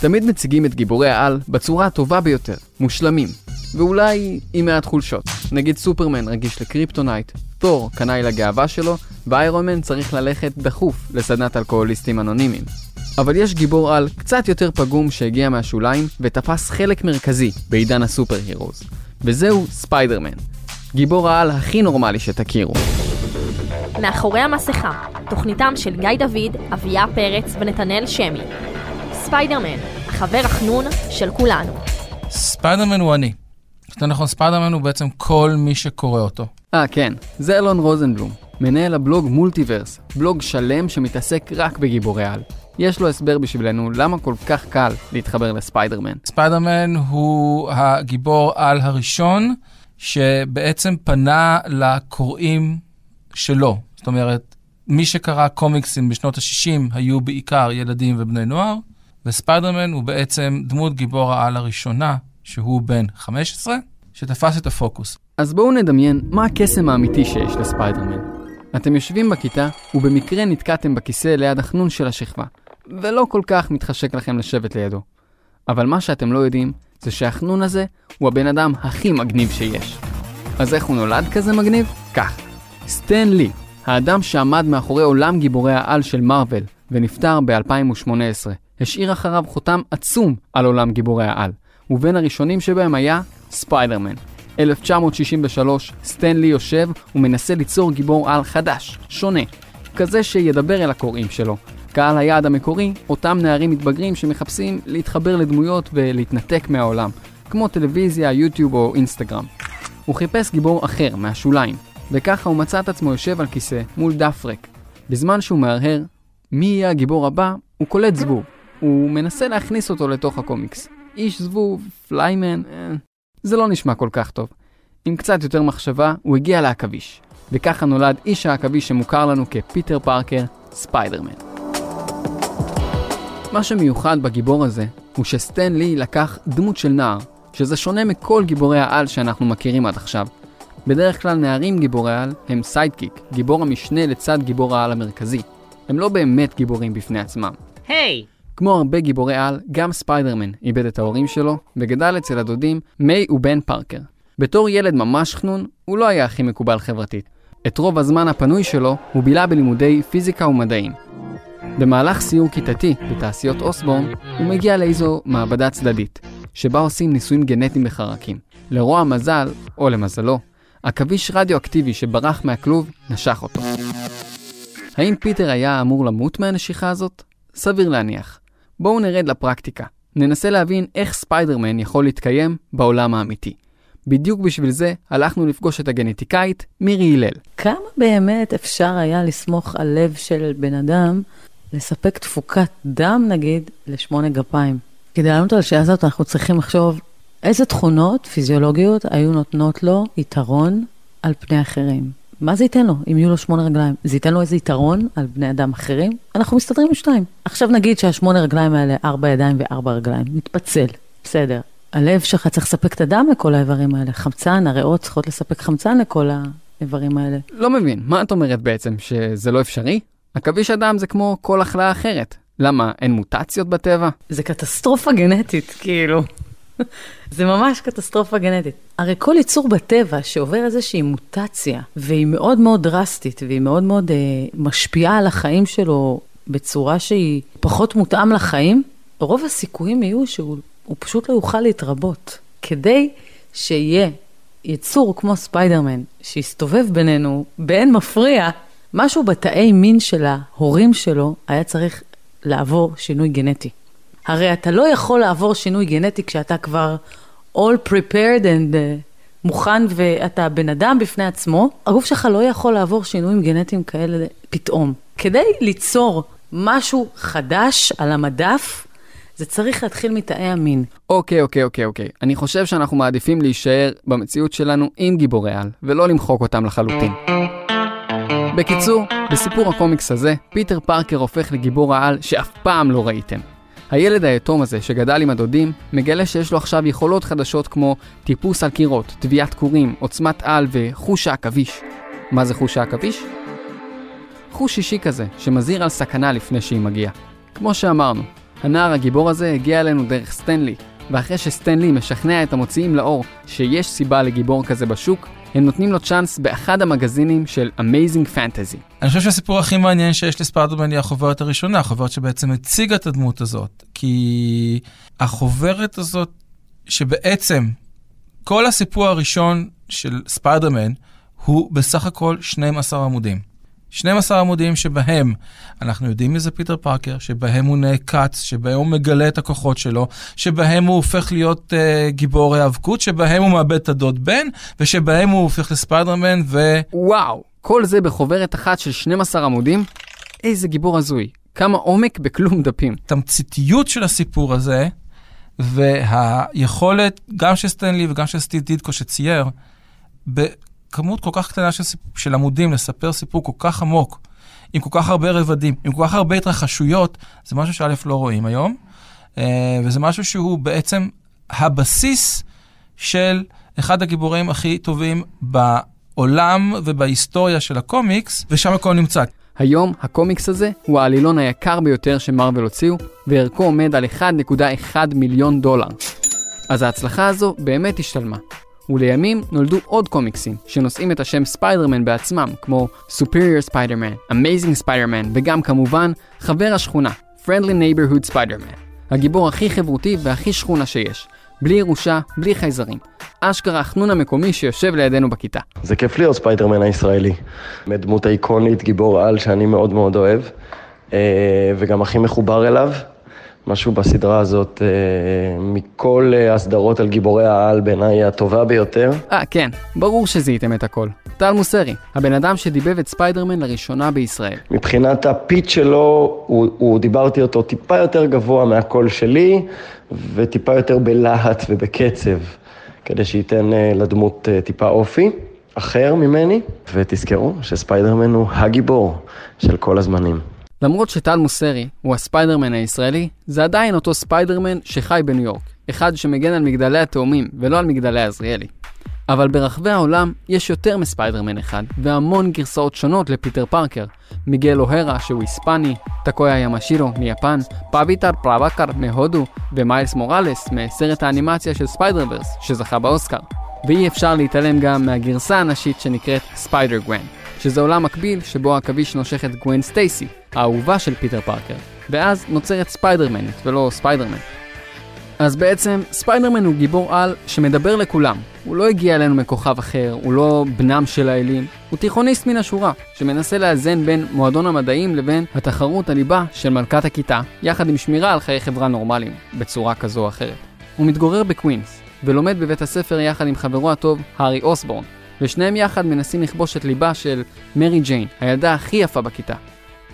תמיד מציגים את גיבורי העל בצורה הטובה ביותר, מושלמים, ואולי עם מעט חולשות. נגיד סופרמן רגיש לקריפטונייט, תור קנאי לגאווה שלו, ואיירומן צריך ללכת דחוף לסדנת אלכוהוליסטים אנונימיים. אבל יש גיבור על קצת יותר פגום שהגיע מהשוליים ותפס חלק מרכזי בעידן ה super heroes, וזהו ספיידרמן. גיבור העל הכי נורמלי שתכירו. מאחורי המסכה, תוכניתם של גיא דוד, אביה פרץ ונתנאל שמי. ספיידרמן, החבר החנון של כולנו. ספיידרמן הוא אני. יותר נכון, ספיידרמן הוא בעצם כל מי שקורא אותו. אה, כן, זה אלון רוזנבלום, מנהל הבלוג מולטיברס, בלוג שלם שמתעסק רק בגיבורי על. יש לו הסבר בשבילנו למה כל כך קל להתחבר לספיידרמן. ספיידרמן הוא הגיבור על הראשון שבעצם פנה לקוראים שלו. זאת אומרת, מי שקרא קומיקסים בשנות ה-60 היו בעיקר ילדים ובני נוער, וספיידרמן הוא בעצם דמות גיבור העל הראשונה, שהוא בן 15, שתפס את הפוקוס. אז בואו נדמיין מה הקסם האמיתי שיש לספיידרמן. אתם יושבים בכיתה, ובמקרה נתקעתם בכיסא ליד החנון של השכבה, ולא כל כך מתחשק לכם לשבת לידו. אבל מה שאתם לא יודעים, זה שהחנון הזה הוא הבן אדם הכי מגניב שיש. אז איך הוא נולד כזה מגניב? כך. סטן לי, האדם שעמד מאחורי עולם גיבורי העל של מארוול, ונפטר ב-2018, השאיר אחריו חותם עצום על עולם גיבורי העל, ובין הראשונים שבהם היה ספיידרמן. 1963, סטנלי יושב ומנסה ליצור גיבור על חדש, שונה, כזה שידבר אל הקוראים שלו. קהל היעד המקורי, אותם נערים מתבגרים שמחפשים להתחבר לדמויות ולהתנתק מהעולם, כמו טלוויזיה, יוטיוב או אינסטגרם. הוא חיפש גיבור אחר, מהשוליים, וככה הוא מצא את עצמו יושב על כיסא מול דף ריק. בזמן שהוא מהרהר מי יהיה הגיבור הבא, הוא קולט זבוב. הוא מנסה להכניס אותו לתוך הקומיקס. איש זבוב, פליימן, אה, זה לא נשמע כל כך טוב. עם קצת יותר מחשבה, הוא הגיע לעכביש. וככה נולד איש העכביש שמוכר לנו כפיטר פארקר, ספיידרמן. מה שמיוחד בגיבור הזה, הוא שסטן לי לקח דמות של נער, שזה שונה מכל גיבורי העל שאנחנו מכירים עד עכשיו. בדרך כלל נערים גיבורי העל הם sidekick, גיבור המשנה לצד גיבור העל המרכזי. הם לא באמת גיבורים בפני עצמם. היי! Hey. כמו הרבה גיבורי על, גם ספיידרמן איבד את ההורים שלו, וגדל אצל הדודים מיי ובן פארקר. בתור ילד ממש חנון, הוא לא היה הכי מקובל חברתית. את רוב הזמן הפנוי שלו הוא בילה בלימודי פיזיקה ומדעים. במהלך סיור כיתתי בתעשיות אוסבורן, הוא מגיע לאיזו מעבדה צדדית, שבה עושים ניסויים גנטיים בחרקים. לרוע המזל, או למזלו, עכביש רדיואקטיבי שברח מהכלוב נשך אותו. האם פיטר היה אמור למות מהנשיכה הזאת? סביר להניח. בואו נרד לפרקטיקה. ננסה להבין איך ספיידרמן יכול להתקיים בעולם האמיתי. בדיוק בשביל זה הלכנו לפגוש את הגנטיקאית מירי הלל. כמה באמת אפשר היה לסמוך על לב של בן אדם לספק תפוקת דם, נגיד, לשמונה גפיים? כדי לענות על השאלה הזאת, אנחנו צריכים לחשוב איזה תכונות פיזיולוגיות היו נותנות לו יתרון על פני אחרים. מה זה ייתן לו אם יהיו לו שמונה רגליים? זה ייתן לו איזה יתרון על בני אדם אחרים? אנחנו מסתדרים עם שתיים. עכשיו נגיד שהשמונה רגליים האלה, ארבע ידיים וארבע רגליים, מתפצל, בסדר. הלב שלך צריך לספק את הדם לכל האיברים האלה, חמצן, הריאות צריכות לספק חמצן לכל האיברים האלה. לא מבין, מה את אומרת בעצם, שזה לא אפשרי? עכביש הדם זה כמו כל החלאה אחרת. למה, אין מוטציות בטבע? זה קטסטרופה גנטית, כאילו. זה ממש קטסטרופה גנטית. הרי כל יצור בטבע שעובר איזושהי מוטציה, והיא מאוד מאוד דרסטית, והיא מאוד מאוד אה, משפיעה על החיים שלו בצורה שהיא פחות מותאם לחיים, רוב הסיכויים יהיו שהוא פשוט לא יוכל להתרבות. כדי שיהיה יצור כמו ספיידרמן, שיסתובב בינינו באין מפריע, משהו בתאי מין של ההורים שלו היה צריך לעבור שינוי גנטי. הרי אתה לא יכול לעבור שינוי גנטי כשאתה כבר all prepared and uh, מוכן ואתה בן אדם בפני עצמו, הגוף שלך לא יכול לעבור שינויים גנטיים כאלה פתאום. כדי ליצור משהו חדש על המדף, זה צריך להתחיל מתאי המין. אוקיי, אוקיי, אוקיי, אוקיי. אני חושב שאנחנו מעדיפים להישאר במציאות שלנו עם גיבורי על, ולא למחוק אותם לחלוטין. בקיצור, בסיפור הקומיקס הזה, פיטר פארקר הופך לגיבור העל שאף פעם לא ראיתם. הילד היתום הזה, שגדל עם הדודים, מגלה שיש לו עכשיו יכולות חדשות כמו טיפוס על קירות, טביעת קורים, עוצמת על וחוש העכביש. מה זה חוש העכביש? חוש אישי כזה, שמזהיר על סכנה לפני שהיא מגיעה. כמו שאמרנו, הנער הגיבור הזה הגיע אלינו דרך סטנלי, ואחרי שסטנלי משכנע את המוציאים לאור שיש סיבה לגיבור כזה בשוק, הם נותנים לו צ'אנס באחד המגזינים של Amazing Fantasy. אני חושב שהסיפור הכי מעניין שיש לספיידרמן היא החוברת הראשונה, החוברת שבעצם הציגה את הדמות הזאת. כי החוברת הזאת, שבעצם כל הסיפור הראשון של ספיידרמן הוא בסך הכל 12 עמודים. 12 עמודים שבהם אנחנו יודעים מי זה פיטר פארקר, שבהם הוא נעקץ, שבהם הוא מגלה את הכוחות שלו, שבהם הוא הופך להיות uh, גיבור היאבקות, שבהם הוא מאבד את הדוד בן, ושבהם הוא הופך לספיידרמן ו... וואו, כל זה בחוברת אחת של 12 עמודים? איזה גיבור הזוי. כמה עומק בכלום דפים. תמציתיות של הסיפור הזה, והיכולת, גם של סטן לי וגם של סטיב דיטקו שצייר, כמות כל כך קטנה של, של עמודים לספר סיפור כל כך עמוק, עם כל כך הרבה רבדים, עם כל כך הרבה התרחשויות, זה משהו שא' לא רואים היום, אה, וזה משהו שהוא בעצם הבסיס של אחד הגיבורים הכי טובים בעולם ובהיסטוריה של הקומיקס, ושם הכל נמצא. היום הקומיקס הזה הוא העלילון היקר ביותר שמרוויל הוציאו, וערכו עומד על 1.1 מיליון דולר. אז ההצלחה הזו באמת השתלמה. ולימים נולדו עוד קומיקסים שנושאים את השם ספיידרמן בעצמם, כמו Superior Spider-Man, Amazing Spider-Man, וגם כמובן חבר השכונה, Friendly Neighborhood Spider-Man. הגיבור הכי חברותי והכי שכונה שיש. בלי ירושה, בלי חייזרים. אשכרה החנון המקומי שיושב לידינו בכיתה. זה כיף להיות ספיידרמן הישראלי. דמות איקונית, גיבור על שאני מאוד מאוד אוהב, אה, וגם הכי מחובר אליו. משהו בסדרה הזאת, אה, מכל אה, הסדרות על גיבורי העל בעיניי הטובה ביותר. אה, כן, ברור שזיהיתם את הכל. טל מוסרי, הבן אדם שדיבב את ספיידרמן לראשונה בישראל. מבחינת הפיץ שלו, הוא, הוא דיברתי אותו טיפה יותר גבוה מהקול שלי, וטיפה יותר בלהט ובקצב, כדי שייתן אה, לדמות טיפה אופי. אחר ממני, ותזכרו שספיידרמן הוא הגיבור של כל הזמנים. למרות שטל מוסרי הוא הספיידרמן הישראלי, זה עדיין אותו ספיידרמן שחי בניו יורק, אחד שמגן על מגדלי התאומים ולא על מגדלי עזריאלי. אבל ברחבי העולם יש יותר מספיידרמן אחד, והמון גרסאות שונות לפיטר פארקר. מיגל אוהרה שהוא היספני, טקויה ימשירו מיפן, פאביטר פרבקר מהודו, ומיילס מוראלס מסרט האנימציה של ספיידר-ורס שזכה באוסקר. ואי אפשר להתעלם גם מהגרסה הנשית שנקראת ספיידר גוון, שזה עולם מקביל שבו עכביש נושך את גוון סטייסי, האהובה של פיטר פארקר, ואז נוצרת ספיידרמנית ולא ספיידרמן. אז בעצם ספיידרמן הוא גיבור על שמדבר לכולם. הוא לא הגיע אלינו מכוכב אחר, הוא לא בנם של האלים, הוא תיכוניסט מן השורה, שמנסה לאזן בין מועדון המדעים לבין התחרות על ליבה של מלכת הכיתה, יחד עם שמירה על חיי חברה נורמליים, בצורה כזו או אחרת. הוא מתגורר בקווינס, ולומד בבית הספר יחד עם חברו הטוב, הארי אוסבורן, ושניהם יחד מנסים לכבוש את ליבה של מרי ג'יין, הילדה הכי יפה בכיתה.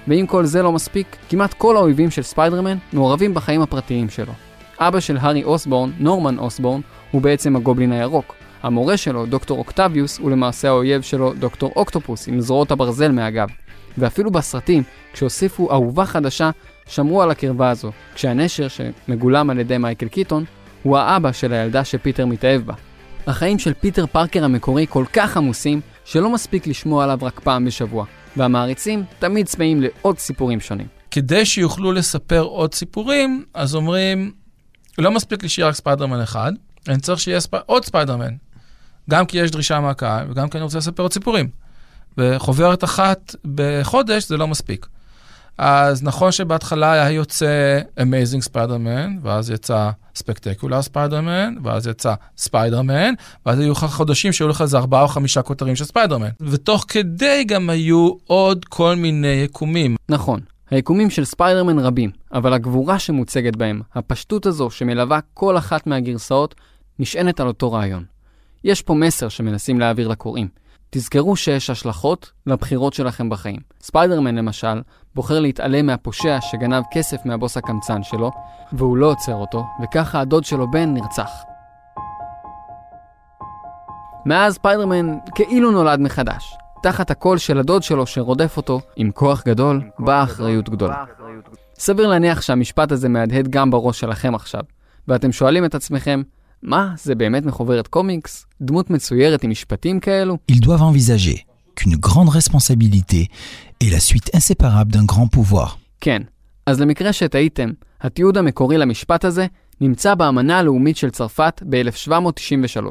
ואם כל זה לא מספיק, כמעט כל האויבים של ספיידרמן מעורבים בחיים הפרטיים שלו. אבא של הארי אוסבורן, נורמן אוסבורן, הוא בעצם הגובלין הירוק. המורה שלו, דוקטור אוקטביוס, הוא למעשה האויב שלו, דוקטור אוקטופוס, עם זרועות הברזל מהגב. ואפילו בסרטים, כשהוסיפו אהובה חדשה, שמרו על הקרבה הזו, כשהנשר, שמגולם על ידי מייקל קיטון, הוא האבא של הילדה שפיטר מתאהב בה. החיים של פיטר פארקר המקורי כל כך עמוסים, שלא מספיק לשמוע עליו רק פעם בשבוע, והמעריצים תמיד צמאים לעוד סיפורים שונים. כדי שיוכלו לספר עוד סיפורים, אז אומרים, לא מספיק לי שיהיה רק ספיידרמן אחד, אני צריך שיהיה ספ... עוד ספיידרמן. גם כי יש דרישה מהקהל, וגם כי אני רוצה לספר עוד סיפורים. וחוברת אחת בחודש זה לא מספיק. אז נכון שבהתחלה היה יוצא Amazing Spider-Man, ואז יצא Spectacular Spider-Man, ואז יצא Spider-Man, ואז היו לך חודשים שהיו לך איזה ארבעה או חמישה כותרים של ספיידרמן. ותוך כדי גם היו עוד כל מיני יקומים. נכון, היקומים של ספיידרמן רבים, אבל הגבורה שמוצגת בהם, הפשטות הזו שמלווה כל אחת מהגרסאות, נשענת על אותו רעיון. יש פה מסר שמנסים להעביר לקוראים. תזכרו שיש השלכות לבחירות שלכם בחיים. ספיידרמן למשל, בוחר להתעלם מהפושע שגנב כסף מהבוס הקמצן שלו, והוא לא עוצר אותו, וככה הדוד שלו בן נרצח. מאז ספיידרמן כאילו נולד מחדש. תחת הקול של הדוד שלו שרודף אותו, עם כוח גדול, באה אחריות גדולה. סביר להניח שהמשפט הזה מהדהד גם בראש שלכם עכשיו, ואתם שואלים את עצמכם, מה, זה באמת מחוברת קומיקס? דמות מצוירת עם משפטים כאלו? Ils doivent envisager qu'une grande responsabilité est la suite inséparable d'un grand pouvoir. כן. אז למקרה שטעיתם, התיעוד המקורי למשפט הזה נמצא באמנה הלאומית של צרפת ב-1793,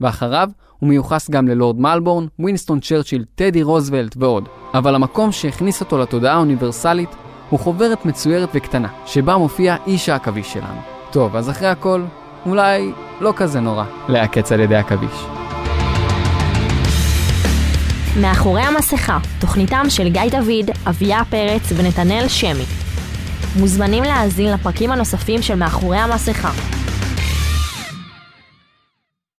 ואחריו הוא מיוחס גם ללורד מלבורן, ווינסטון צ'רצ'יל, טדי רוזוולט ועוד. אבל המקום שהכניס אותו לתודעה האוניברסלית הוא חוברת מצוירת וקטנה, שבה מופיע איש העכביש שלנו. טוב, אז אחרי הכל, אולי לא כזה נורא להעקץ על ידי עכביש. מאחורי המסכה, תוכניתם של גיא דוד, אביה פרץ ונתנאל שמי. מוזמנים להאזין לפרקים הנוספים של מאחורי המסכה,